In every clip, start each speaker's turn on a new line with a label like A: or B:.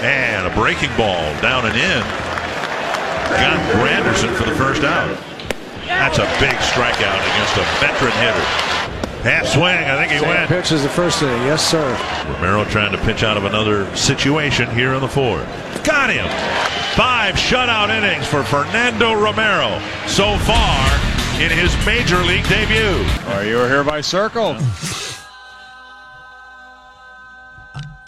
A: And a breaking ball down and in. Got Granderson for the first out. That's a big strikeout against a veteran hitter. Half swing, I think he
B: Same
A: went.
B: pitch is the first inning. Yes, sir.
A: Romero trying to pitch out of another situation here in the fourth. Got him. Five shutout innings for Fernando Romero so far in his major league debut.
C: Are you here by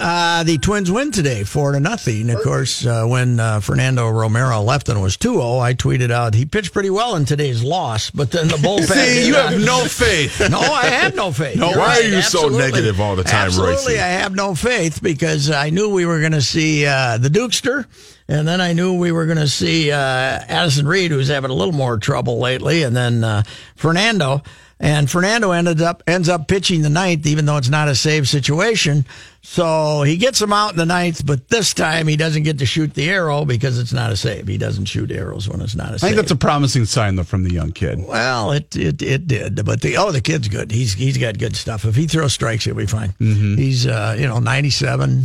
D: Uh, the Twins win today, four to nothing. Of course, uh, when uh, Fernando Romero left and was 2-0, I tweeted out he pitched pretty well in today's loss, but then the bullpen.
E: See, you have no faith.
D: No, I have no faith.
E: No,
D: You're
E: why
D: right,
E: are you so negative all the time,
D: Absolutely,
E: Royce?
D: I have no faith because I knew we were going to see uh, the Dukester, and then I knew we were going to see uh, Addison Reed, who's having a little more trouble lately, and then uh, Fernando. And Fernando ended up ends up pitching the ninth, even though it's not a save situation. So he gets him out in the ninth, but this time he doesn't get to shoot the arrow because it's not a save. He doesn't shoot arrows when it's not a
C: I
D: save.
C: I think that's a promising sign, though, from the young kid.
D: Well, it it it did, but the oh the kid's good. He's he's got good stuff. If he throws strikes, he'll be fine.
C: Mm-hmm.
D: He's uh you know ninety seven,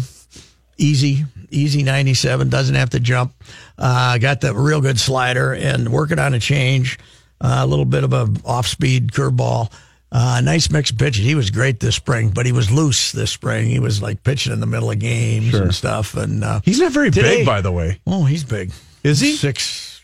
D: easy easy ninety seven. Doesn't have to jump. Uh, got the real good slider and working on a change. Uh, a little bit of a off speed curveball. Uh, nice mix of pitches. He was great this spring, but he was loose this spring. He was like pitching in the middle of games and stuff. And uh,
C: He's not very
D: Today-
C: big, by the way.
D: oh, he's big.
C: Is he?
D: six?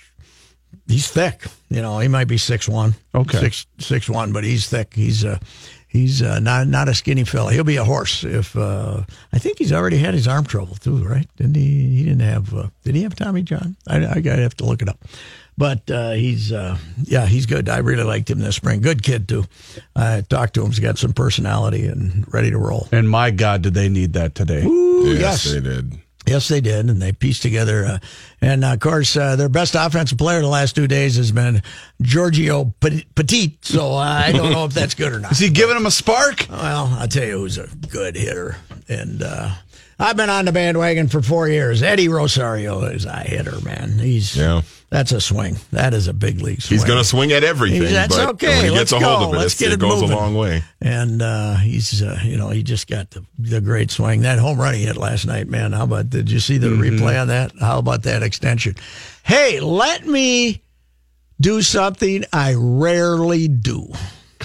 D: He's thick. You know, he might be six one.
C: Okay.
D: six six one, but he's thick. He's uh, he's uh, not not a skinny fella. He'll be a horse if uh, I think he's already had his arm trouble too, right? Didn't he? He didn't have. Uh, did he have Tommy John? I I gotta have to look it up. But uh, he's uh, yeah, he's good. I really liked him this spring. Good kid too. I talked to him. He's got some personality and ready to roll.
C: And my God, did they need that today?
D: Ooh,
E: yes,
D: yes.
E: they did.
D: Yes, they did, and they pieced together. Uh, and uh, of course, uh, their best offensive player the last two days has been Gregorio Petit. Petit, So uh, I don't know if that's good or not.
C: Is he giving him a spark?
D: Well, I'll tell you who's a good hitter, and uh, I've been on the bandwagon for four years. Eddie Rosario is a hitter, man. He's
E: Yeah.
D: That's a swing. That is a big league swing.
E: He's going to swing at everything,
D: He's- that's
E: but
D: okay.
E: when he
D: Let's
E: gets a hold
D: go.
E: of it,
D: Let's get
E: it
D: it
E: goes
D: moving.
E: a long way.
D: And uh, he's, uh, you know, he just got the, the great swing. That home run he hit last night, man. How about? Did you see the
E: Mm-hmm.
D: replay on that? How about that extension? Hey, let me do something I rarely do.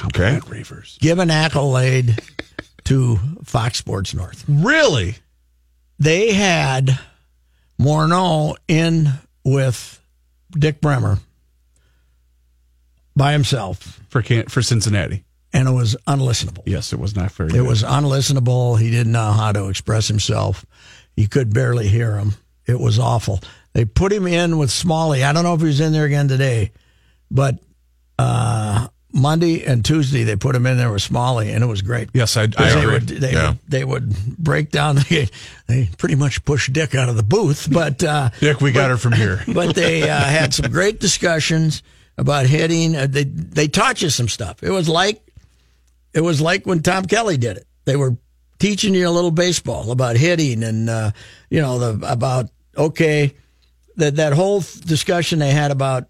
E: Okay.
C: Reavers.
D: Give an accolade to Fox Sports North.
C: Really?
D: They had Morneau in with Dick Bremer by himself,
C: For can- for Cincinnati.
D: and it was unlistenable.
C: Yes, it was not very
D: It
C: good.
D: was unlistenable. He didn't know how to express himself. You could barely hear him. It was awful. They put him in with Smalley. I don't know if he was in there again today, but uh, Monday and Tuesday they put him in there with Smalley, and it was great.
C: Yes, I, I
D: they
C: agree.
D: would they,
E: Yeah.
D: would they would break down. They, they pretty much pushed Dick out of the booth, but uh,
C: Dick, we got her from here.
D: but they uh, had some great discussions about hitting. Uh, they they taught you some stuff. It was like it was like when Tom Kelly did it. They were teaching you a little baseball about hitting and uh, you know the about okay that that whole discussion they had about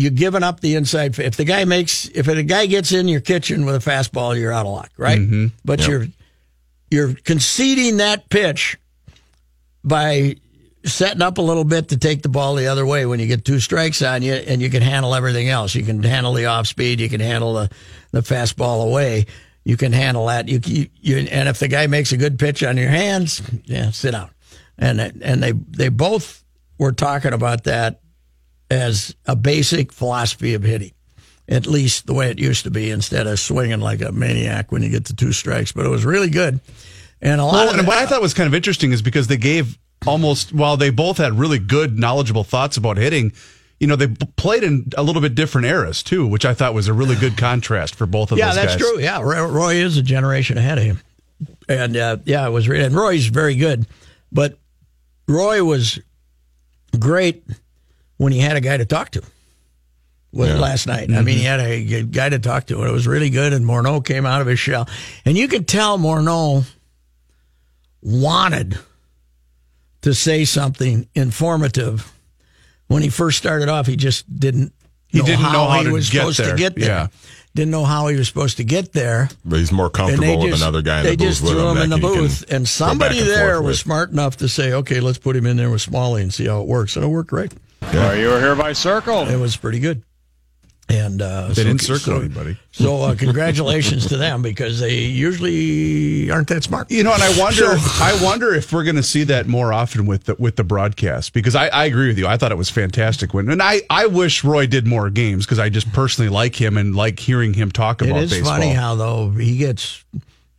D: you giving up the inside. If the guy makes if a guy gets in your kitchen with a fastball, you're out of luck, right? Mm-hmm. But you're you're conceding that pitch by setting up a little bit to take the ball the other way when you get two strikes on you and you can handle everything else. You can handle the off speed, you can handle the, the fastball away. You can handle that. You, you, you and if the guy makes a good pitch on your hands, yeah, sit down. and and they they both were talking about that as a basic philosophy of hitting, at least the way it used to be, instead of swinging like a maniac when you get to two strikes. But it was really good, and a lot
C: Well,
D: of
C: and what I thought was kind of interesting is because they gave almost while they both had really good, knowledgeable thoughts about hitting. You know, they b- played in a little bit different eras too, which I thought was a really good contrast for both of
D: yeah,
C: those guys.
D: Yeah, that's true. Yeah, Roy, is a generation ahead of him, and uh, yeah, it was. And Roy's very good, but Roy was great when he had a guy to talk to. Was
E: Yeah.
D: last night. I mean, he had a good guy to talk to, and it was really good. And Morneau came out of his shell, and you could tell Morneau wanted to say something informative. When he first started off, he just didn't.
C: He
D: know
C: didn't
D: how
C: know how
D: he was supposed
C: there.
D: to get there.
C: Yeah.
D: Didn't know how he was supposed to get there.
E: But he's more comfortable
D: they
E: with another guy in
D: they
E: the booth
D: just threw
E: him.
D: him in the booth, and somebody
E: and
D: there was
E: with.
D: smart enough to say, "Okay, let's put him in there with Smalley and see how it works." And it worked great.
B: Are you here by circle?
D: It was pretty good. And uh,
C: They
D: so-
C: didn't circle
D: so,
C: anybody.
D: So uh, congratulations to them because they usually aren't that smart.
C: You know, and I wonder, I wonder if we're going to see that more often with the with the broadcast because I, I agree with you. I thought it was fantastic when, and I, I wish Roy did more games because I just personally like him and like hearing him talk about
D: is
C: baseball.
D: funny how though he gets.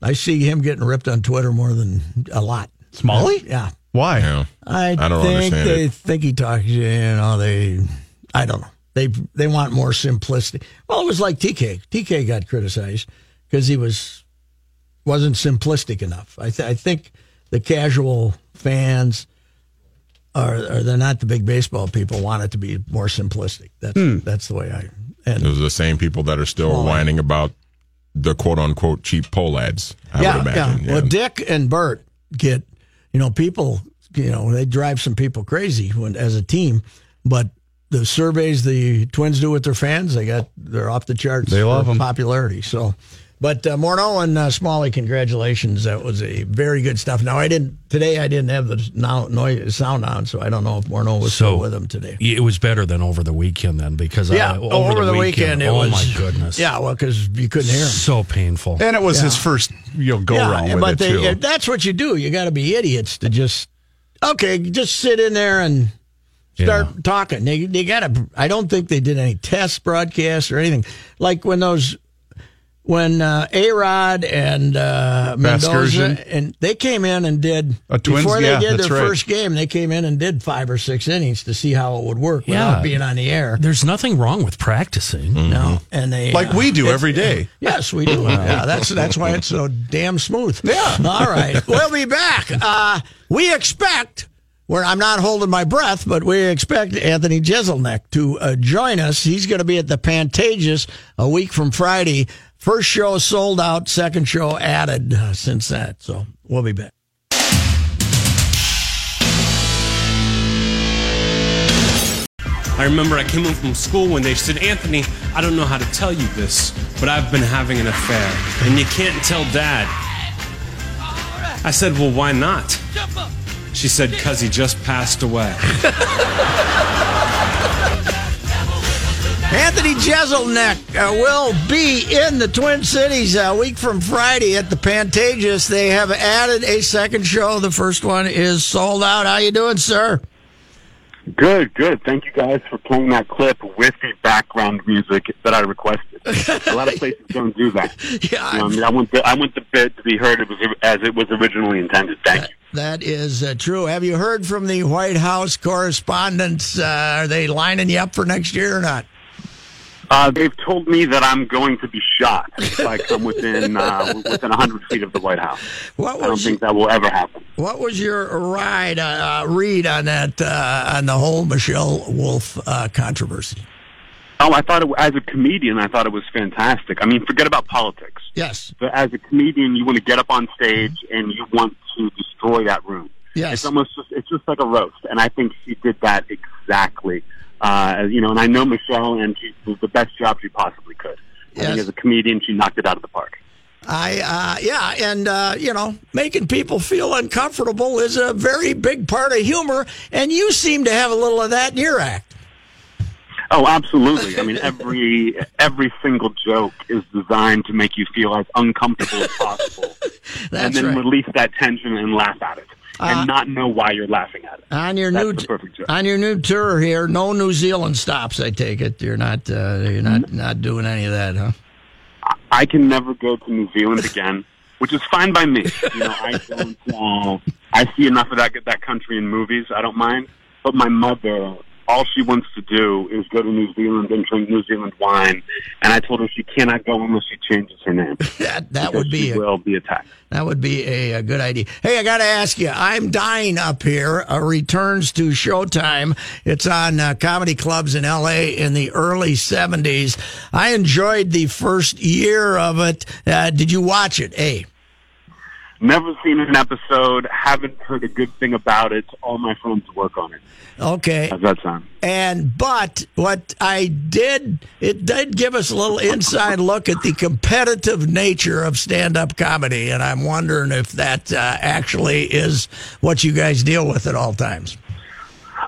D: I see him getting ripped on Twitter more than a lot.
C: Smalley?
D: Yeah.
C: Why?
E: Yeah.
D: I,
E: I don't
D: think
E: understand
D: they
E: it.
D: think he talks. You know, they. I don't know. They they want more simplicity. Well, it was like TK. TK got criticized because he was wasn't simplistic enough. I, th- I think the casual fans are, are they're not the big baseball people. Want it to be more simplistic. That's
C: Hmm.
D: that's the way I. And
E: Those are the same people that are still
D: Well,
E: whining about the quote unquote cheap poll ads. I
D: yeah,
E: would imagine.
D: yeah. Well, Dick and Bert get, you know, people, you know, they drive some people crazy when as a team, but the surveys the Twins do with their fans, they got they're off the charts.
C: They love
D: for
C: 'em.
D: popularity. So, but uh, Morneau and uh, Smalley, congratulations. That was a very good stuff. Now I didn't today. I didn't have the now noise sound on, so I don't know if Morneau was still with them today.
F: It was better than over the weekend then because
D: Yeah,
F: uh,
D: over, the, weekend, it
F: oh
D: was.
F: my goodness,
D: Yeah, well, because you couldn't hear him.
F: so painful.
C: And it was his first you know go round with
D: but
C: it
D: they,
C: too.
D: that's what you do. You got to be idiots to just okay, just sit in there and start
F: Yeah.
D: talking. They they got to. I don't think they did any test broadcasts or anything like when those when uh, A Rod and uh, Mendoza
C: Vasgersian.
D: and they came in and did
C: Uh, Twins,
D: before they
C: yeah,
D: did their
C: right.
D: first game. They came in and did five or six innings to see how it would work without
F: Yeah.
D: being on the air.
F: There's nothing wrong with practicing.
D: No, and they
C: like
D: uh,
C: we do
D: it's-
C: every day.
D: Yes, we do. yeah, that's that's why it's so damn smooth. Yeah. All right. We'll be back. Uh, we expect. Where I'm not holding my breath, but we expect Anthony Jeselnik to uh, join us. He's going to be at the Pantages a week from Friday. First show sold out, second show added since that. So we'll be back.
G: I remember I came home from school one day. She said, Anthony, I don't know how to tell you this, but I've been having an affair, and you can't tell dad. I said, Well, why not? She said, Because he just passed away.
D: Anthony Jeselnik uh, will be in the Twin Cities a week from Friday at the Pantages. They have added a second show. The first one is sold out. How you doing, sir?
H: Good, good. Thank you guys for playing that clip with the background music that I requested. A lot of places don't do that.
D: Yeah,
H: I, mean, I want the I want the bit to be heard as, as it was originally intended. Thank you.
D: That is uh, true. Have you heard from the White House correspondents? Uh, are they lining you up for next year or not?
H: Uh, they've told me that I'm going to be shot if I come within uh, within 100 feet of the White House.
D: What
H: I don't think that will ever happen.
D: what was your ride uh, uh, read on that uh, on the whole Michelle Wolf uh, controversy?
H: Oh, I thought it, as a comedian, I thought it was fantastic. I mean, forget about politics.
D: Yes,
H: But as a comedian, you want to get up on stage and you want to destroy that room.
D: Yes.
H: It's almost just, it's just like a roast. And I think she did that exactly. Uh, you know, and I know Michelle and she did the best job she possibly could. I think as a comedian, she knocked it out of the park.
D: I uh, yeah, and uh, you know, making people feel uncomfortable is a very big part of humor, and you seem to have a little of that in your act.
H: Oh, absolutely. I mean, every every single joke is designed to make you feel as uncomfortable as possible, and then
D: right.
H: release that tension and laugh at it. And not know why you're laughing at it.
D: On your
H: That's
D: new
H: the perfect joke.
D: on your new tour here, no New Zealand stops. I take it you're not uh, you're not not doing any of that, huh?
H: I can never go to New Zealand again, which is fine by me. You know, I don't. Uh, I see enough of that that country in movies. I don't mind. But my mother, all she wants to do is go to New Zealand and drink New Zealand wine. And I told her she cannot go unless she changes her name.
D: That that would be a,
H: will be attacked.
D: that would be a, a good idea. Hey, I got to ask you. I'm dying up here. Uh, returns to Showtime. It's on uh, comedy clubs in L.A. in the early '70s. I enjoyed the first year of it. Uh, did you watch it? A.
H: Never seen an episode. Haven't heard a good thing about it. All my friends work on it.
D: Okay.
H: How's that sound?
D: And but what I did, it did give us a little inside look at the competitive nature of stand-up comedy, and I'm wondering if that uh, actually is what you guys deal with at all times.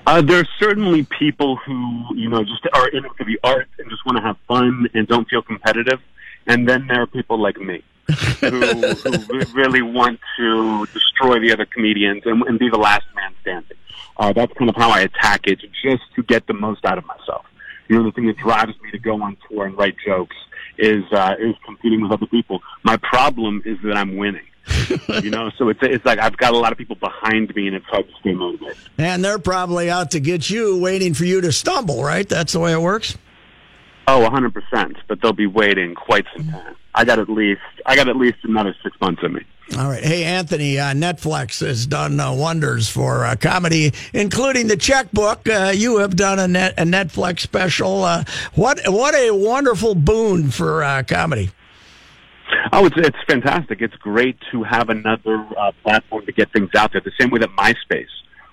H: Uh, are certainly people who, you know, just are into the art and just want to have fun and don't feel competitive. And then there are people like me who, who really want to destroy the other comedians and, and be the last man standing. Uh, that's kind of how I attack it, just to get the most out of myself. You know, the thing that drives me to go on tour and write jokes is uh, is competing with other people. My problem is that I'm winning. you know, so it's it's like I've got a lot of people behind me, and it's hard to stay motivated.
D: And they're probably out to get you, waiting for you to stumble. Right? That's the way it works.
H: Oh, a hundred percent. But they'll be waiting quite some time. I got at least I got at least another six months in me.
D: All right. Hey, Anthony, uh, Netflix has done uh, wonders for uh, comedy, including the checkbook. Uh, you have done a, net, a Netflix special. Uh, what what a wonderful boon for uh, comedy.
H: Oh, it's it's fantastic. It's great to have another uh, platform to get things out there. The same way that MySpace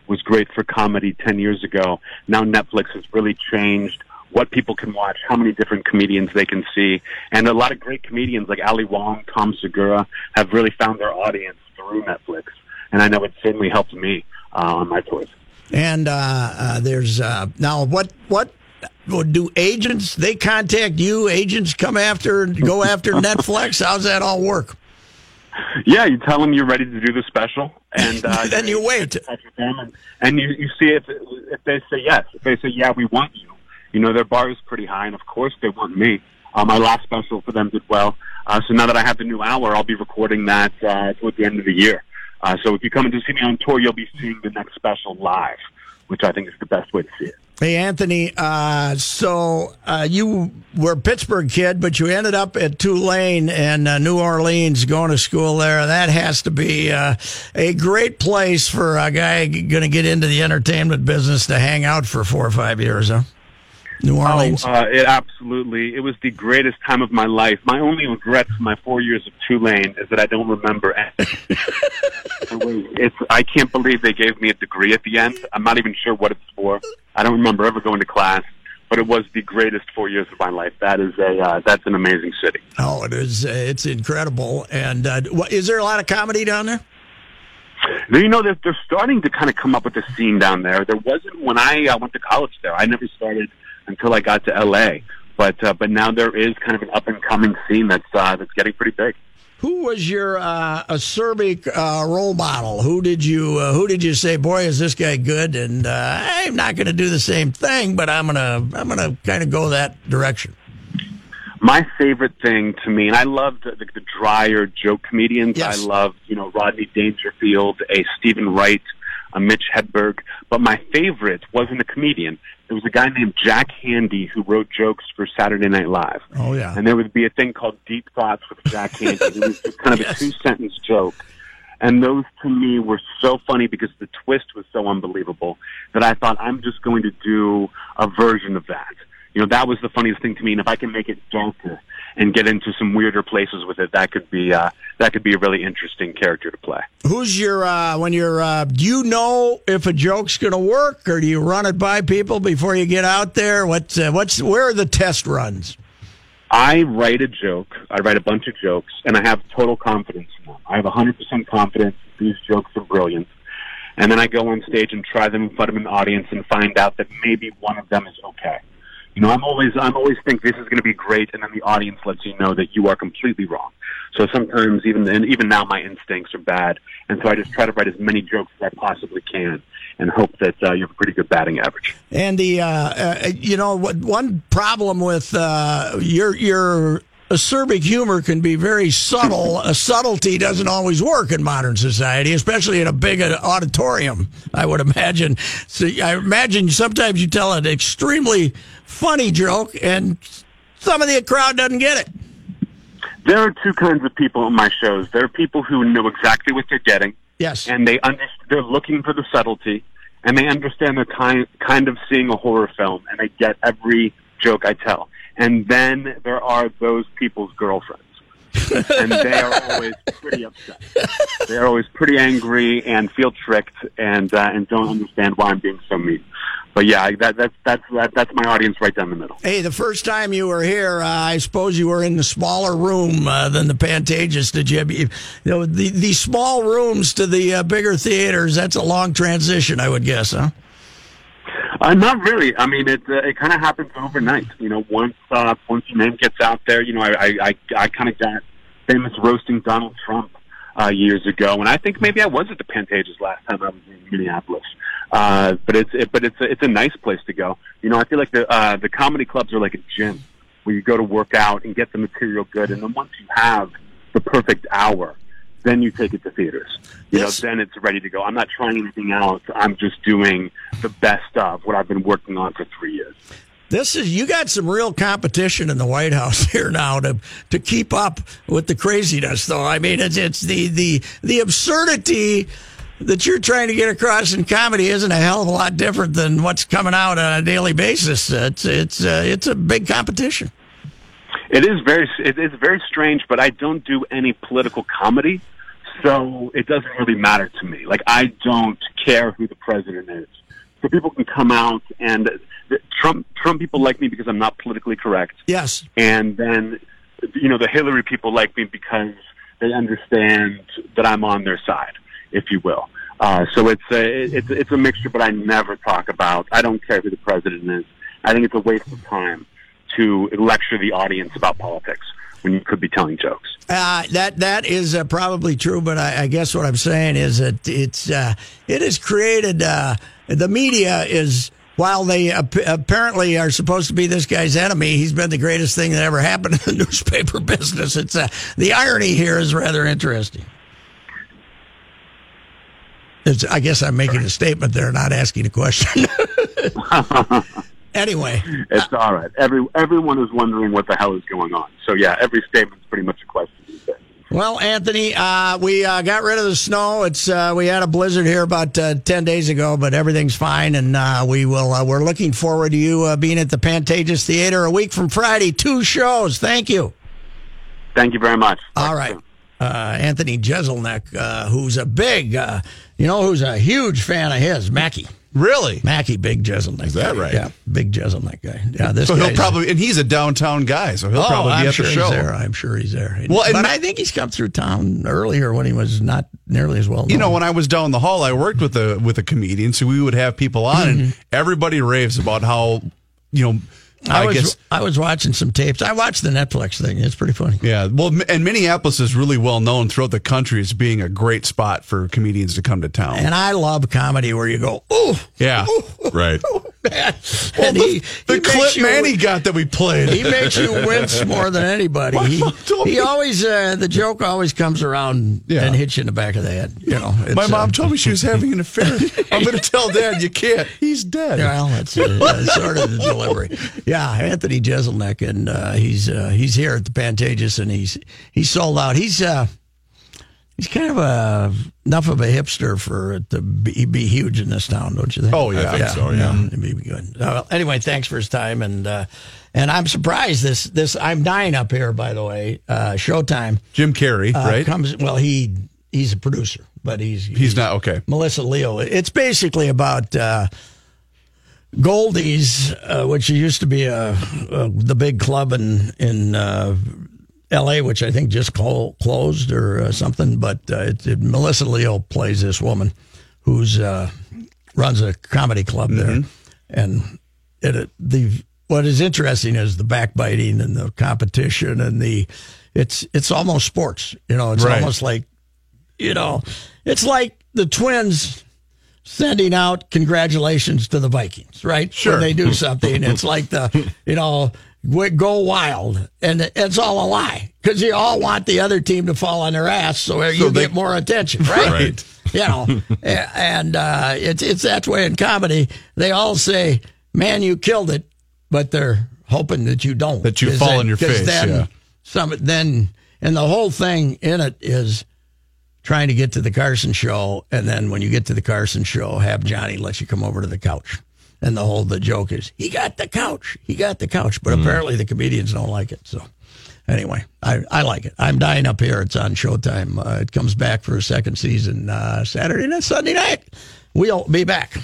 H: was great for comedy ten years ago. Now Netflix has really changed what people can watch, how many different comedians they can see, and a lot of great comedians like Ali Wong, Tom Segura have really found their audience through Netflix. And I know it certainly helped me uh, on my tours.
D: And uh, uh, there's uh, now what what do agents they contact you? Agents come after go after Netflix. How's that all work?
H: Yeah, you tell them you're ready to do the special, and uh,
D: Then you wait.
H: touch with them, and, and you you see if if they say yes. If they say yeah, we want you. You know their bar is pretty high, and of course they want me. Uh, my last special for them did well, uh, so now that I have the new hour, I'll be recording that uh, toward the end of the year. Uh, so if you come and to see me on tour, you'll be seeing the next special live, which I think is the best way to see it.
D: Hey Anthony, uh, so uh, you were a Pittsburgh kid, but you ended up at Tulane and uh, New Orleans, going to school there. That has to be uh, a great place for a guy going to get into the entertainment business to hang out for four or five years, huh? New Orleans.
H: Oh, uh, it absolutely. It was the greatest time of my life. My only regret for my four years of Tulane is that I don't remember. anything. It's. I can't believe they gave me a degree at the end. I'm not even sure what it's for. I don't remember ever going to class, but it was the greatest four years of my life. That is a. Uh, that's an amazing city.
D: Oh, it is. Uh, it's incredible. And uh, what, is there a lot of comedy down there?
H: You know, they're, they're starting to kind of come up with a scene down there. There wasn't when I uh, went to college there. I never started until I got to L.A. But uh, but now there is kind of an up and coming scene that's uh, that's getting pretty big.
D: Who was your uh, acerbic uh, role model? Who did you uh, Who did you say, boy, is this guy good? And uh, I'm not going to do the same thing, but I'm gonna I'm gonna kind of go that direction.
H: My favorite thing to me, and I loved the, the drier joke comedians.
D: Yes.
H: I loved, you know, Rodney Dangerfield, a Stephen Wright, a Mitch Hedberg. But my favorite wasn't a comedian. It was a guy named Jack Handey who wrote jokes for Saturday Night Live.
D: Oh yeah.
H: And there would be a thing called Deep Thoughts with Jack Handey. It was just kind of
D: Yes.
H: a two sentence joke. And those to me were so funny because the twist was so unbelievable that I thought I'm just going to do a version of that. You know, that was the funniest thing to me. And if I can make it darker and get into some weirder places with it, that could be uh, that could be a really interesting character to play.
D: Who's your uh, when you're? Uh, do you know if a joke's going to work, or do you run it by people before you get out there? What's uh, what's where are the test runs?
H: I write a joke. I write a bunch of jokes, and I have total confidence in them. I have 100% confidence these jokes are brilliant. And then I go on stage and try them in front of an audience and find out that maybe one of them is okay. You know, I'm always I'm always think this is going to be great, and then the audience lets you know that you are completely wrong. So sometimes even and even now my instincts are bad, and so I just try to write as many jokes as I possibly can, and hope that uh, you have a pretty good batting average.
D: Andy, uh, uh, you know? One problem with uh, your your acerbic humor can be very subtle. a subtlety doesn't always work in modern society, especially in a big auditorium. I would imagine. So I imagine sometimes you tell an extremely funny joke, and some of the crowd doesn't get it.
H: There are two kinds of people in my shows. There are people who know exactly what they're getting.
D: Yes.
H: And they under- they're looking for the subtlety, and they understand they're kind kind of seeing a horror film, and they get every joke I tell. And then there are those people's girlfriends. and they are always pretty upset. They are always pretty angry and feel tricked and uh, and don't understand why I'm being so mean. But yeah, that, that's that's that, that's my audience right down the middle.
D: Hey, the first time you were here, uh, I suppose you were in the smaller room uh, than the Pantages. Did you? You know, the the small rooms to the uh, bigger theaters. That's a long transition, I would guess, huh?
H: Uh, not really. I mean, it uh, it kind of happens overnight. You know, once uh, once your name gets out there, you know, I I I, I kind of got famous roasting Donald Trump uh, years ago, and I think maybe I was at the Pantages last time I was in Minneapolis. Uh, but it's it, but it's a, it's a nice place to go. You know, I feel like the uh, the comedy clubs are like a gym where you go to work out and get the material good, and then once you have the perfect hour, then you take it to theaters. You
D: Yes.
H: know, then it's ready to go. I'm not trying anything else. I'm just doing the best of what I've been working on for three years.
D: This is you got some real competition in the White House here now to to keep up with the craziness. Though I mean, it's it's the the the absurdity that you're trying to get across in comedy isn't a hell of a lot different than what's coming out on a daily basis. It's it's uh, it's a big competition.
H: It is very it is very strange, but I don't do any political comedy, so it doesn't really matter to me. Like I don't care who the president is. So people can come out and Trump Trump people like me because I'm not politically correct,
D: Yes,
H: and then you know the Hillary people like me because they understand that I'm on their side, if you will. Uh, so it's a it's it's a mixture, but I never talk about. I don't care who the president is. I think it's a waste of time to lecture the audience about politics when you could be telling jokes.
D: uh, that that is uh, probably true. But I, I guess what I'm saying is that it's uh, it has created uh, the media is. While they ap- apparently are supposed to be this guy's enemy, he's been the greatest thing that ever happened in the newspaper business. It's uh, the irony here is rather interesting. It's, I guess I'm making a statement there, not asking a question. anyway,
H: It's all right. Every everyone is wondering what the hell is going on. So yeah, every statement's pretty much a question.
D: well, Anthony, uh, we uh, got rid of the snow. It's uh, we had a blizzard here about uh, ten days ago, but everything's fine, and uh, we will. Uh, we're looking forward to you uh, being at the Pantages Theater a week from Friday. Two shows. Thank you.
H: Thank you very much.
D: All right. Uh, Anthony Jeselnik, uh, who's a big, uh, you know, who's a huge fan of his, Mackie.
C: Really?
D: Mackie, big Jeselnik. Is
C: that right?
D: Yeah, big Jeselnik guy. Yeah, this
C: So he'll probably, and he's a downtown guy, so he'll
D: Oh,
C: probably
D: I'm
C: be at
D: sure
C: the
D: he's there. I'm sure he's there.
C: Well, and
D: but I think he's come through town earlier when he was not nearly as well known.
C: You know, when I was down the hall, I worked with a with a comedian, so we would have people on, and everybody raves about how, you know,
D: Mm-hmm. I,
C: I,
D: was
C: guess,
D: I was watching some tapes. I watched the Netflix thing. It's pretty funny.
C: yeah. Well, and Minneapolis is really well known throughout the country as being a great spot for comedians to come to town.
D: And I love comedy where you go, oh,
C: yeah,
E: Right.
D: man. And he,
C: the
D: he
C: clip
D: you-
C: Manny got that we played.
D: He makes you wince more than anybody. He, he always uh, the joke always comes around
C: Yeah.
D: and hits you in the back of the head. You know,
C: My mom
D: uh,
C: told me she was having an affair. I'm going to tell Dad you can't. He's dead.
D: Well, that's uh, sort of the delivery. Yeah, Anthony Jeselnik, and uh, he's uh, he's here at the Pantages, and he's he's sold out. He's uh, he's kind of a enough of a hipster for it to be, be huge in this town, don't you think?
C: Oh, yeah. I think
E: so, yeah.
D: it'd be good. Uh, well, anyway, thanks for his time, and uh, and I'm surprised this this I'm dying up here. By the way, uh, Showtime
C: Jim Carrey,
D: uh,
C: right?
D: comes. Well, he he's a producer, but he's
C: He's not okay.
D: Melissa Leo. It's basically about uh, Goldie's, uh, which used to be a, a the big club in in uh, L.A., which I think just clo- closed or uh, something. But uh, it, it- Melissa Leo plays this woman who's uh, runs a comedy club there, and it, it, the what is interesting is the backbiting and the competition and the it's it's almost sports. You know, it's
C: Right.
D: almost like you know, it's like the Twins sending out congratulations to the Vikings, right?
C: Sure.
D: When they do something, it's like the you know. "We- Go wild, and it's all a lie because you all want the other team to fall on their ass so you
C: they-
D: get more attention, right?
E: Right.
D: you know, and uh, it's it's that way in comedy. They all say, "Man, you killed it," but they're hoping that you don't.
C: That you fall
D: then-
C: on your face,
D: Then
C: yeah.
D: some then, and the whole thing in it is trying to get to the Carson show, and then when you get to the Carson show, have Johnny let you come over to the couch. And the whole the joke is he got the couch, he got the couch, but apparently the comedians don't like it. So anyway, I, I like it. I'm dying up here. It's on Showtime. Uh, it comes back for a second season uh, Saturday and Sunday night. We'll be back.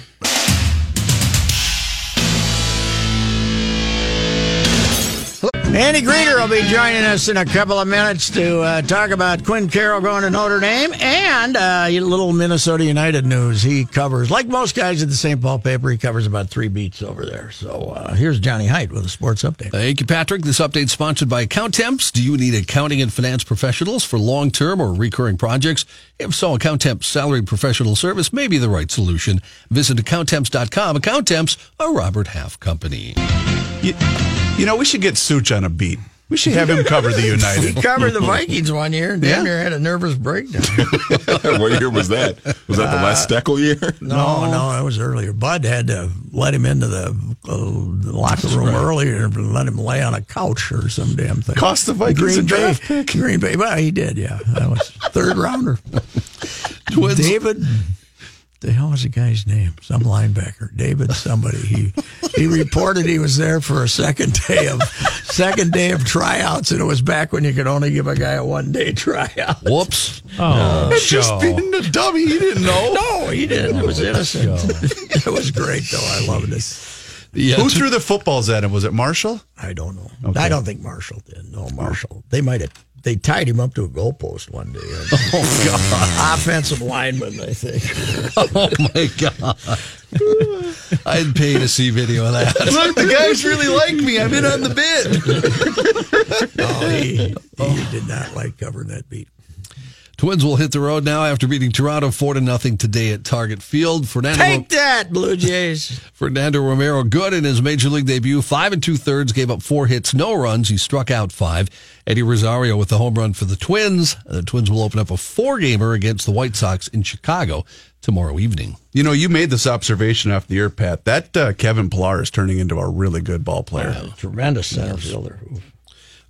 D: Andy Greder will be joining us in a couple of minutes to uh, talk about Quinn Carroll going to Notre Dame and uh, a little Minnesota United news. He covers, like most guys at the St. Paul paper, he covers about three beats over there. So uh, here's Johnny Height with a sports update.
I: Thank you, Patrick. This update sponsored by Accountemps. Do you need accounting and finance professionals for long-term or recurring projects? If so, Accountemps salaried professional service may be the right solution. Visit accountemps.com. Account Temps, a Robert Half company.
C: You, you know, we should get Such on a beat. We should have him cover the
D: He
C: United.
D: covered the Vikings one year and damn near had a nervous breakdown.
E: what year was that? Was that the last Steckel year?
D: No, no, that was earlier. Bud had to let him into the, uh, the locker room earlier and let him lay on a couch or some damn thing.
C: Cost the Vikings
D: Green
C: a draft
D: Bay,
C: pick.
D: Green Bay, well, he did, yeah. That was third rounder.
I: Twins.
D: David, the hell was the guy's name? Some linebacker, David somebody. He he reported he was there for a second day of second day of tryouts, and it was back when you could only give a guy a one day tryout.
I: Whoops.
F: Oh,
C: Just
F: Joe.
C: being a dummy, he didn't know.
D: No, he didn't. It was innocent. it was great, though. I loved it.
I: Yeah,
C: Who
I: t-
C: threw the footballs at him? Was it Marshall?
D: I don't know. I don't think Marshall did. No, Marshall. They might have. They tied him up to a goalpost one day. Oh God! Offensive lineman, I think.
I: oh, my God. I'd pay to see video of that.
C: Look, the guys really like me. I've been on the bid.
D: Oh, he, he oh. did not like covering that beat.
I: Twins will hit the road now after beating Toronto 4 to nothing today at Target Field. Fernando,
D: Take that, Blue Jays.
I: Fernando Romero, good in his major league debut. Five and two thirds, gave up four hits, no runs. He struck out five. Eddie Rosario with the home run for the Twins. The Twins will open up a four gamer against the White Sox in Chicago tomorrow evening.
C: You know, you made this observation off the air, Pat. That uh, Kevin Pillar is turning into a really good ball player.
D: Tremendous center fielder.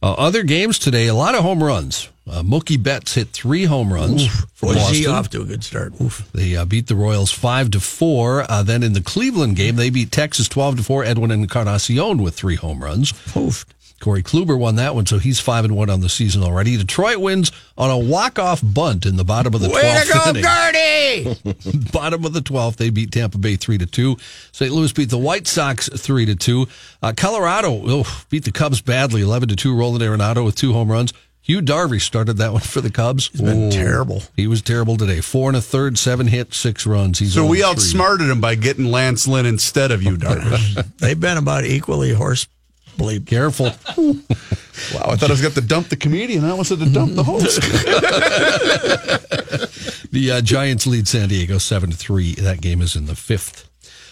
I: Uh, other games today, a lot of home runs. Uh, Mookie Betts hit three home runs for
D: Was
I: Boston.
D: he off to a good start? Oof.
I: They uh, beat the Royals five to four. Uh, then in the Cleveland game, they beat Texas twelve to four. Edwin Encarnacion with three home runs.
D: Oof.
I: Corey Kluber won that one, so he's five and one on the season already. Detroit wins on a walk off bunt in the bottom of the twelfth.
D: Way
I: twelfth
D: to go. Gertie!
I: bottom of the 12th. They beat Tampa Bay 3 to 2. St. Louis beat the White Sox 3 to 2. Uh, Colorado oh, beat the Cubs badly 11 to 2. Nolan Arenado with two home runs. Yu Darvish started that one for the Cubs. He's
D: been terrible.
I: He was terrible today. Four and a third, seven hits, six runs. He's
C: So we
I: 0-3.
C: outsmarted him by getting Lance Lynn instead of you, Darvish.
D: They've been about equally horse bleep.
I: Careful.
C: wow, I thought I was going to dump the comedian. I almost had to dump the host.
I: The uh, Giants lead San Diego 7 3. That game is in the fifth.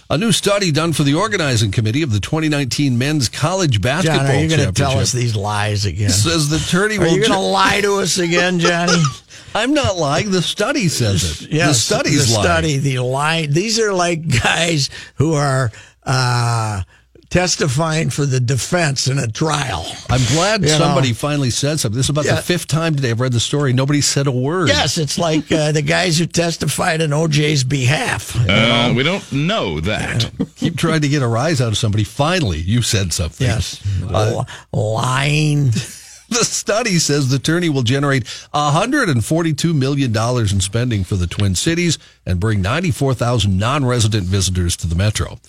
I: A new study done for the organizing committee of the 2019 men's college basketball
D: John, are you going to tell us these lies again?
I: says the tourney
D: Are you going to lie to us again, Johnny?
I: I'm not lying. The study says it.
D: Yes,
I: the study's
D: the
I: lying.
D: study, the lie. These are like guys who are uh, testifying for the defense in a trial.
I: I'm glad
D: You know.
I: somebody finally said something. This is about
D: Yeah.
I: the fifth time today I've read the story. Nobody said a word.
D: Yes, it's like uh, the guys who testified in OJ's behalf.
J: Uh, we don't know that.
I: Keep trying to get a rise out of somebody. Finally, you said something.
D: Yes,
I: Uh,
D: L- lying.
I: the study says the tourney will generate $142 million in spending for the Twin Cities and bring 94,000 non resident visitors to the metro.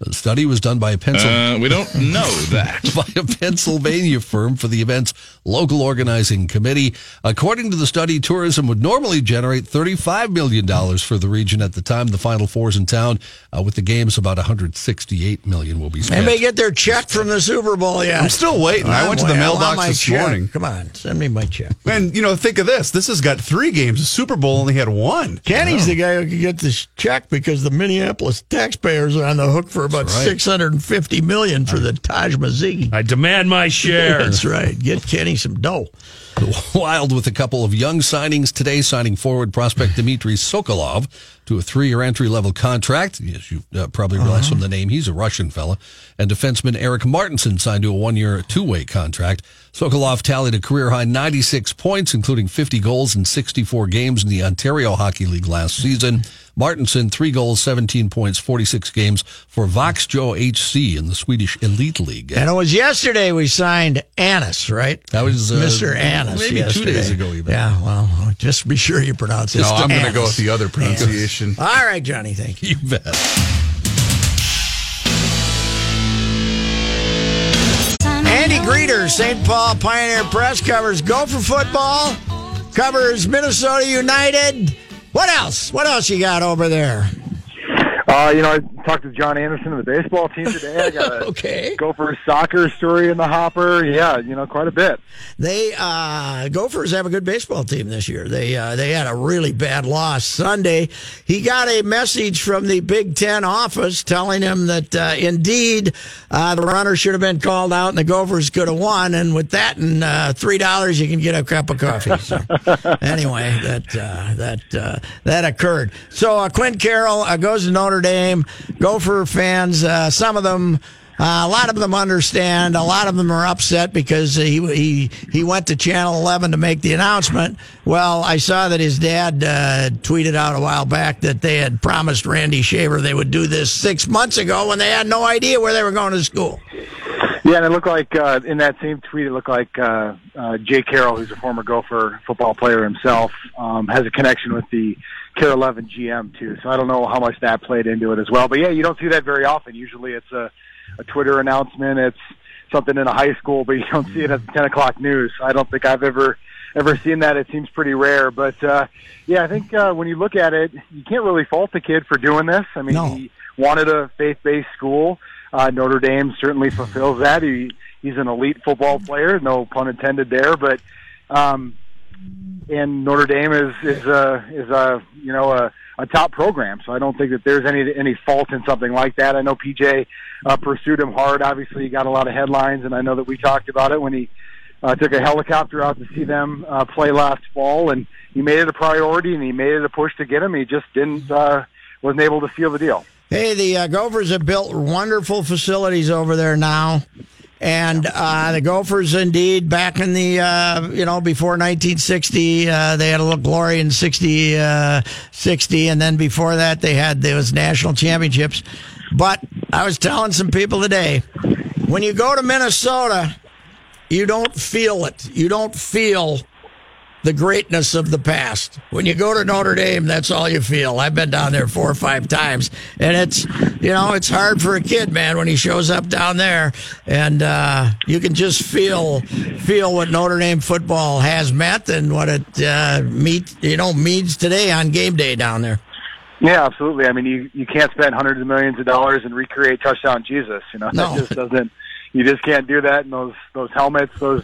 I: The study was done by a pencil.
J: Uh, we don't know that.
I: by a Pennsylvania firm for the event's local organizing committee. According to the study, tourism would normally generate $35 million for the region at the time the Final Four's in town. Uh, with the games, about 168 million will be spent.
D: Anybody get their check from the Super Bowl yet?
C: I'm still waiting. I went to the
D: I'm waiting. I
C: mailbox
D: want
C: this
D: check.
C: morning.
D: Come on, send me my check.
C: And you know, think of this. This has got three games. The Super Bowl only had one.
D: Kenny's the guy who can get this check because the Minneapolis taxpayers are on the hook for about
I: right.
D: six hundred and fifty million for the Taj Mahal.
F: I demand my share.
D: That's right. Get Kenny some dough.
I: Wild with a couple of young signings today, signing forward prospect Dmitry Sokolov to a three-year entry-level contract. As you uh, probably realize from the name, he's a Russian fella. And defenseman Eric Martinsson signed to a one-year, two-way contract. Sokolov tallied a career-high 96 points, including 50 goals in 64 games in the Ontario Hockey League last season. Martinsson, three goals, 17 points, 46 games for Voxjo HC in the Swedish Elite League.
D: And it was yesterday we signed Annis, right?
I: That was uh,
D: Mr. Annis.
I: Maybe two days ago, even.
D: Yeah, well, just be sure you pronounce it.
C: No, I'm going to go with the other pronunciation.
D: All right, Johnny, thank you.
I: You bet.
D: Andy Greder, St. Paul Pioneer Press covers Gopher football, covers Minnesota United. What else? What else you got over there?
K: Uh, you know, I talked to John Anderson of the baseball team today. I got a
D: Okay.
K: Gopher soccer story in the hopper. Yeah, you know, quite a bit.
D: They uh, Gophers have a good baseball team this year. They uh, they had a really bad loss Sunday. He got a message from the Big Ten office telling him that uh, indeed uh, the runner should have been called out and the Gophers could have won. And with that and uh, three dollars, you can get a cup of coffee. So anyway, that uh, that uh, that occurred. So uh, Quinn Carroll uh, goes to Notre Dame. Gopher fans, uh, some of them. Uh, a lot of them understand. A lot of them are upset because he he he went to Channel 11 to make the announcement. Well, I saw that his dad uh, tweeted out a while back that they had promised Randy Shaver they would do this six months ago when they had no idea where they were going to school.
K: Yeah, and it looked like uh, in that same tweet, it looked like uh, uh, Jay Carroll, who's a former Gopher football player himself, um, has a connection with the KARE 11 GM too. So I don't know how much that played into it as well. But yeah, you don't see that very often. Usually, it's a, a Twitter announcement. It's something in a high school, but you don't see it at the 10 o'clock news. I don't think I've ever ever seen that. It seems pretty rare. But uh, yeah, I think uh, when you look at it, you can't really fault the kid for doing this. I mean,
D: No.
K: he wanted a faith-based school. Uh, Notre Dame certainly fulfills that. He he's an elite football player, no pun intended there. But um, and Notre Dame is is a is a you know a, a top program. So I don't think that there's any any fault in something like that. I know PJ uh, pursued him hard. Obviously, he got a lot of headlines, and I know that we talked about it when he uh, took a helicopter out to see them uh, play last fall, and he made it a priority and he made it a push to get him. He just didn't uh, wasn't able to seal the deal.
D: Hey, the uh, Gophers have built wonderful facilities over there now. And uh, the Gophers, indeed, back in the, uh, you know, before 1960, uh, they had a little glory in 60, uh, 60. And then before that, they had those national championships. But I was telling some people today, when you go to Minnesota, you don't feel it. You don't feel the greatness of the past. When you go to Notre Dame, that's all you feel. I've been down there four or five times, and it's you know it's hard for a kid, man, when he shows up down there, and uh, you can just feel feel what Notre Dame football has meant and what it uh, meet you know means today on game day down there.
K: Yeah, absolutely. I mean, you you can't spend hundreds of millions of dollars and recreate touchdown Jesus. You know,
D: No.
K: that just doesn't. You just can't do that. And those those helmets, those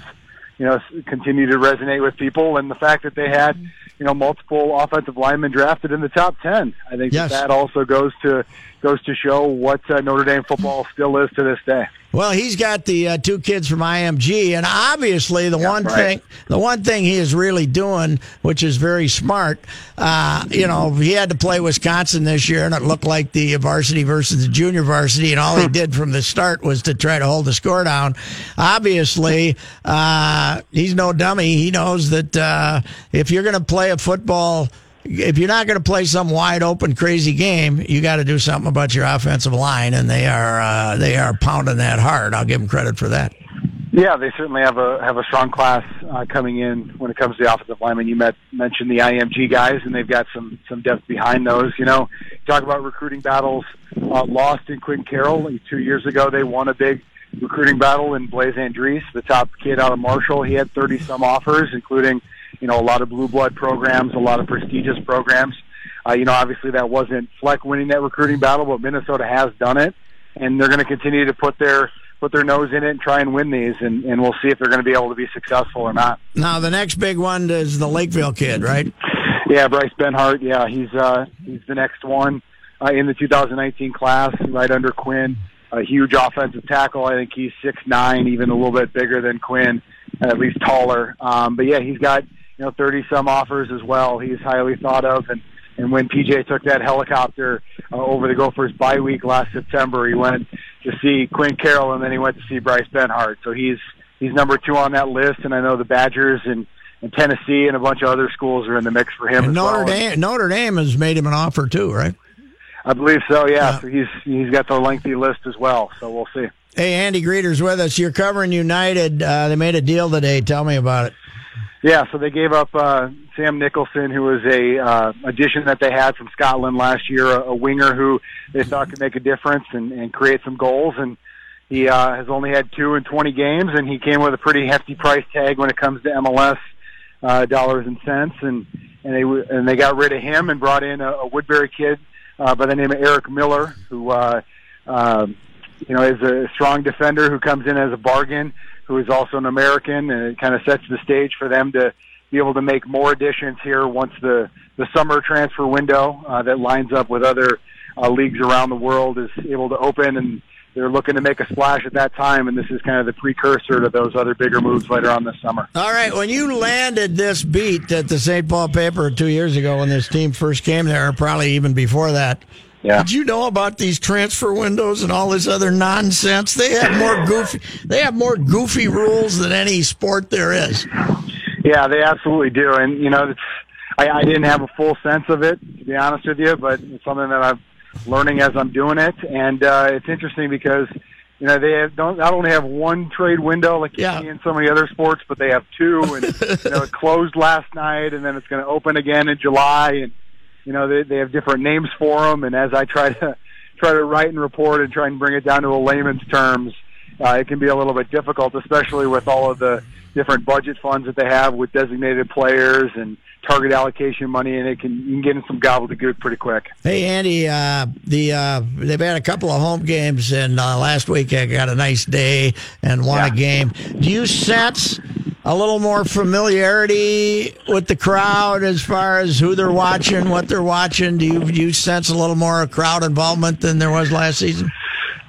K: you know, continue to resonate with people. And the fact that they had mm-hmm. you know multiple offensive linemen drafted in the top ten, I think
D: Yes.
K: that, that also goes to goes to show what uh, Notre Dame football still is to this day.
D: Well, he's got the uh, two kids from IMG, and obviously the one
K: right.
D: thing, the one thing he is really doing, which is very smart. Uh, you know, he had to play Wisconsin this year, and it looked like the varsity versus the junior varsity, and all he did from the start was to try to hold the score down. Obviously, uh, he's no dummy. He knows that uh, if you're going to play a football if you're not going to play some wide open crazy game, you got to do something about your offensive line, and they are uh, they are pounding that hard. I'll give them credit for that.
K: Yeah, they certainly have a have a strong class uh, coming in when it comes to the offensive linemen. You met, mentioned the IMG guys, and they've got some some depth behind those. You know, talk about recruiting battles uh, lost in Quinn Carroll two years ago. They won a big recruiting battle in Blaise Andries, the top kid out of Marshall. He had 30 some offers, including, you know, a lot of blue blood programs, a lot of prestigious programs. Uh, you know, obviously that wasn't Fleck winning that recruiting battle, but Minnesota has done it, and they're going to continue to put their put their nose in it and try and win these, and, and we'll see if they're going to be able to be successful or not.
D: Now, the next big one is the Lakeville kid, right?
K: Yeah, Bryce Benhart. Yeah, he's uh, he's the next one uh, in the 2019 class, right under Quinn. A huge offensive tackle. I think he's six nine, even a little bit bigger than Quinn, at least taller. Um, but yeah, he's got you know 30 some offers as well. He's highly thought of, and and when PJ took that helicopter uh, over the Gophers bye week last September, he went to see Quinn Carroll, and then he went to see Bryce Benhart. So he's he's number two on that list, and I know the Badgers and, and Tennessee and a bunch of other schools are in the mix for him.
D: And
K: as
D: Notre
K: well.
D: Dame, Notre Dame has made him an offer too, right?
K: I believe so. Yeah, so he's he's got the lengthy list as well. So we'll see.
D: Hey, Andy Greder's with us. You're covering United. Uh, they made a deal today. Tell me about it.
K: Yeah, so they gave up uh, Sam Nicholson, who was a uh, addition that they had from Scotland last year, a, a winger who they thought could make a difference and, and create some goals. And he uh, has only had two in 20 games, and he came with a pretty hefty price tag when it comes to MLS uh, dollars and cents. And and they and they got rid of him and brought in a, a Woodbury kid uh, by the name of Eric Miller, who uh, um, you know is a strong defender who comes in as a bargain who is also an American, and it kind of sets the stage for them to be able to make more additions here once the the summer transfer window uh, that lines up with other uh, leagues around the world is able to open, and they're looking to make a splash at that time. And this is kind of the precursor to those other bigger moves later on this summer.
D: All right, when you landed this beat at the St. Paul paper two years ago when this team first came there, probably even before that.
K: Yeah.
D: Did you know about these transfer windows and all this other nonsense? They have more goofy. They have more goofy rules than any sport there is.
K: Yeah, they absolutely do, and you know, it's, I, I didn't have a full sense of it to be honest with you, but it's something that I'm learning as I'm doing it, and uh, it's interesting because you know they have, don't not only have one trade window like you see in so many other sports, but they have two, and you know it closed last night, and then it's going to open again in July, and you know they they have different names for them, and as I try to try to write and report and try and bring it down to a layman's terms, uh, it can be a little bit difficult, especially with all of the different budget funds that they have with designated players and target allocation money, and it can you can get in some gobbledygook pretty quick.
D: Hey Andy, uh, the uh, they've had a couple of home games, and uh, last week I got a nice day and won a game. Do you sense a little more familiarity with the crowd as far as who they're watching, what they're watching? Do you do you sense a little more crowd involvement than there was last season?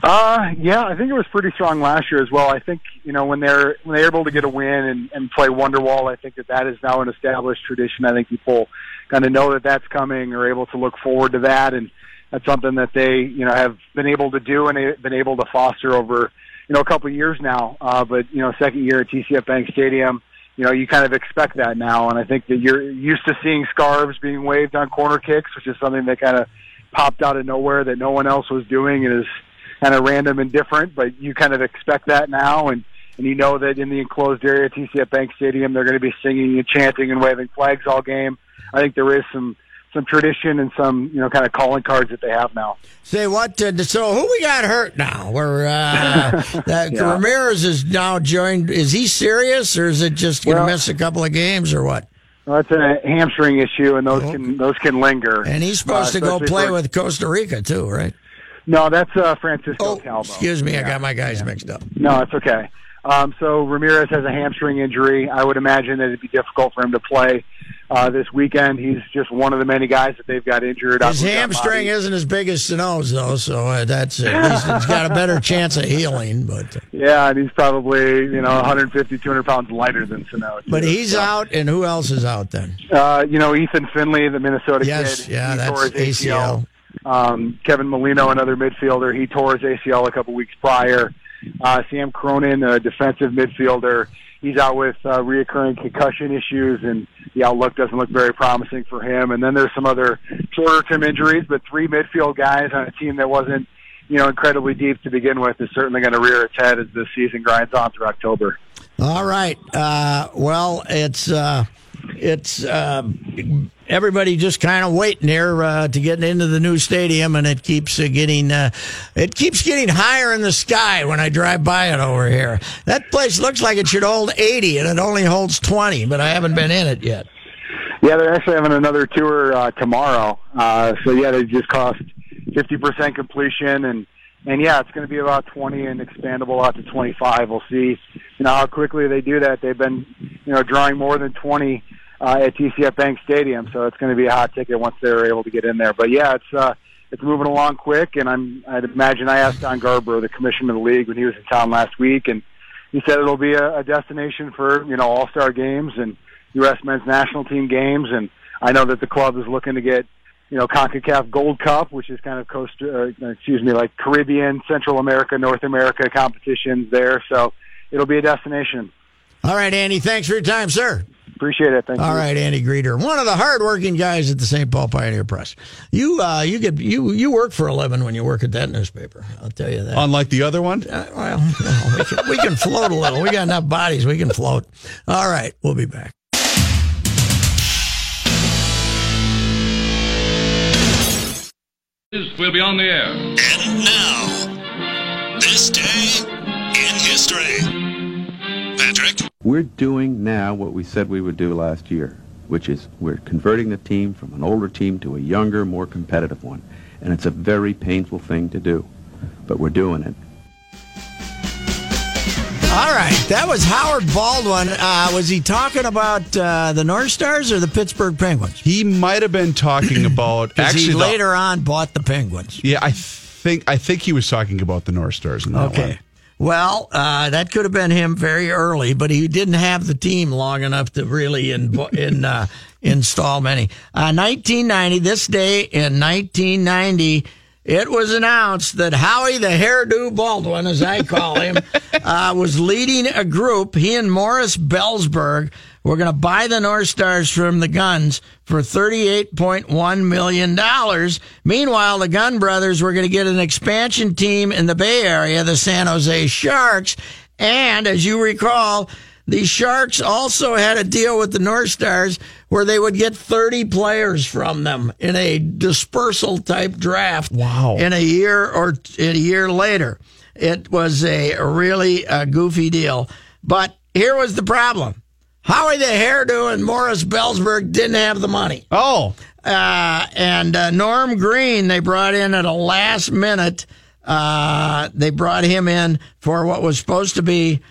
K: Uh, yeah, I think it was pretty strong last year as well. I think you know when they're when they're able to get a win and, and play Wonderwall, I think that that is now an established tradition. I think people kind of know that that's coming, or able to look forward to that, and that's something that they you know have been able to do and been able to foster over you know a couple of years now. Uh, but you know, second year at TCF Bank Stadium, you know, you kind of expect that now, and I think that you're used to seeing scarves being waved on corner kicks, which is something that kind of popped out of nowhere that no one else was doing, and is kind of random and different, but you kind of expect that now, and and you know that in the enclosed area at TCF Bank Stadium, they're going to be singing and chanting and waving flags all game. I think there is some some tradition and some you know kind of calling cards that they have now.
D: Say what? Uh, so who we got hurt now? We're uh, that
K: Yeah.
D: Ramirez is now joined. Is he serious, or is it just going to
K: Well-
D: miss a couple of games, or what?
K: Well, that's a hamstring issue, and those can those can linger.
D: And he's supposed
K: Uh,
D: to go play
K: for-
D: with Costa Rica too, right?
K: No, that's uh, Francisco Calvo.
D: Oh, Excuse me, I got my guys mixed up.
K: No, it's okay. Um, so Ramirez has a hamstring injury. I would imagine that it'd be difficult for him to play uh, this weekend. He's just one of the many guys that they've got injured.
D: His hamstring isn't as big as Sano's though, so uh, that's at least it's got a better chance of healing. But
K: Yeah, and he's probably you know 150, 200 pounds lighter than Sano.
D: but he's
K: So,
D: out, and who else is out then?
K: Uh, you know Ethan Finlay, the Minnesota
D: Yes,
K: kid.
D: yeah,
K: he
D: that's
K: tore his
D: ACL.
K: Um, Kevin Molino, another midfielder, he tore his ACL a couple weeks prior. Uh, Sam Cronin, a defensive midfielder, he's out with uh, reoccurring concussion issues, and the outlook doesn't look very promising for him. And then there's some other shorter-term injuries, but three midfield guys on a team that wasn't, you know, incredibly deep to begin with is certainly going to rear its head as the season grinds on through October.
D: All right. Uh, well, it's uh, it's uh, everybody just kind of waiting here uh, to get into the new stadium, and it keeps uh, getting uh, it keeps getting higher in the sky when I drive by it over here. That place looks like it should hold eighty, and it only holds twenty. But I haven't been in it yet.
K: Yeah, they're actually having another tour uh, tomorrow. Uh, so yeah, they just cost fifty percent completion, and and yeah, it's going to be about twenty and expandable out to twenty five. We'll see, you know, how quickly they do that. They've been, you know, drawing more than twenty uh, at TCF Bank Stadium, so it's going to be a hot ticket once they're able to get in there. But yeah, it's uh, it's moving along quick, and I'm I'd imagine I asked Don Garber, the commissioner of the league, when he was in town last week, and he said it'll be a, a destination for you know All Star games and U.S. men's national team games, and I know that the club is looking to get you know Concacaf Gold Cup, which is kind of coast, uh, excuse me, like Caribbean, Central America, North America competitions there. So it'll be a destination.
D: All right, Andy. Thanks for your time, sir.
K: Appreciate it. Thank
D: All
K: you.
D: right, Andy Greder, one of the hardworking guys at the St. Paul Pioneer Press. You, uh, you get you you work for a living when you work at that newspaper. I'll tell you that.
C: Unlike the other one.
D: Uh, well, no, we, can, we can float a little. We got enough bodies. We can float. All right, we'll be back.
L: We'll be on the air.
M: And now, this day in history. Patrick?
N: We're doing now what we said we would do last year, which is we're converting the team from an older team to a younger, more competitive one. And it's a very painful thing to do, but we're doing it.
D: All right, that was Howard Baldwin. Uh, was he talking about uh, the North Stars or the Pittsburgh Penguins?
C: He might have been talking about
D: 'Cause
C: actually
D: he
C: the-
D: later on bought the Penguins.
C: Yeah, I think I think he was talking about the North Stars in that
D: Okay.
C: one.
D: Well, uh, that could have been him very early, but he didn't have the team long enough to really in, in, uh, install many. Uh, 1990, this day in 1990, it was announced that Howie the Hairdo Baldwin, as I call him, uh, was leading a group. He and Morris Belzberg were going to buy the North Stars from the Gunds for $38.1 million. Meanwhile, the Gund brothers were going to get an expansion team in the Bay Area, the San Jose Sharks. And as you recall, the Sharks also had a deal with the North Stars where they would get 30 players from them in a dispersal type draft.
C: Wow.
D: In a year or a year later. It was a really uh, goofy deal. But here was the problem. Howie the Hairdo and Morris Belzberg didn't have the money.
C: Oh.
D: Uh, and uh, Norm Green, they brought in at a last minute. Uh, they brought him in for what was supposed to be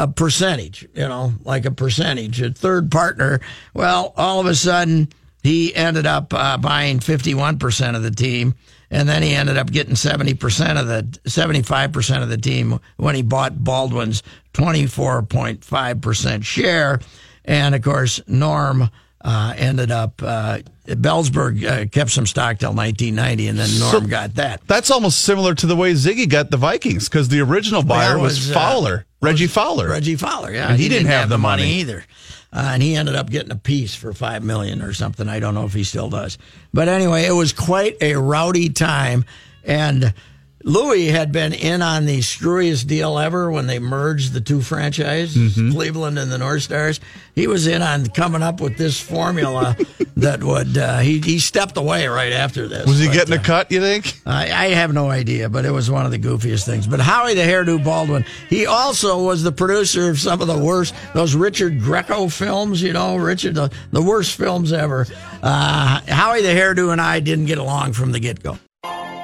D: a percentage, you know, like a percentage, a third partner. Well, all of a sudden, he ended up uh, buying 51% of the team. And then he ended up getting 70% of the, 75% of the team when he bought Baldwin's 24.5% share. And of course, Norm uh, ended up, uh, Belzberg uh, kept some stock till 1990, and then Norm
C: So-
D: got that.
C: That's almost similar to the way Ziggy got the Vikings because the original buyer was,
D: was, uh,
C: Fowler, Reggie Fowler.
D: Reggie Fowler, yeah,
C: And he, didn't, have, the money.
D: either, uh, and he ended up getting a piece for five million or something. I don't know if he still does, but anyway, it was quite a rowdy time, and Louis had been in on the screwiest deal ever when they merged the two franchises,
C: Mm-hmm.
D: Cleveland and the North Stars. He was in on coming up with this formula that would. Uh, he he stepped away right after this.
C: Was he
D: but,
C: getting
D: uh,
C: a cut, you think?
D: I, I have no idea, but it was one of the goofiest things. But Howie the Hairdo Baldwin, he also was the producer of some of the worst, those Richard Grieco films, you know, Richard, the, the worst films ever. Uh, Howie the Hairdo and I didn't get along from the get go.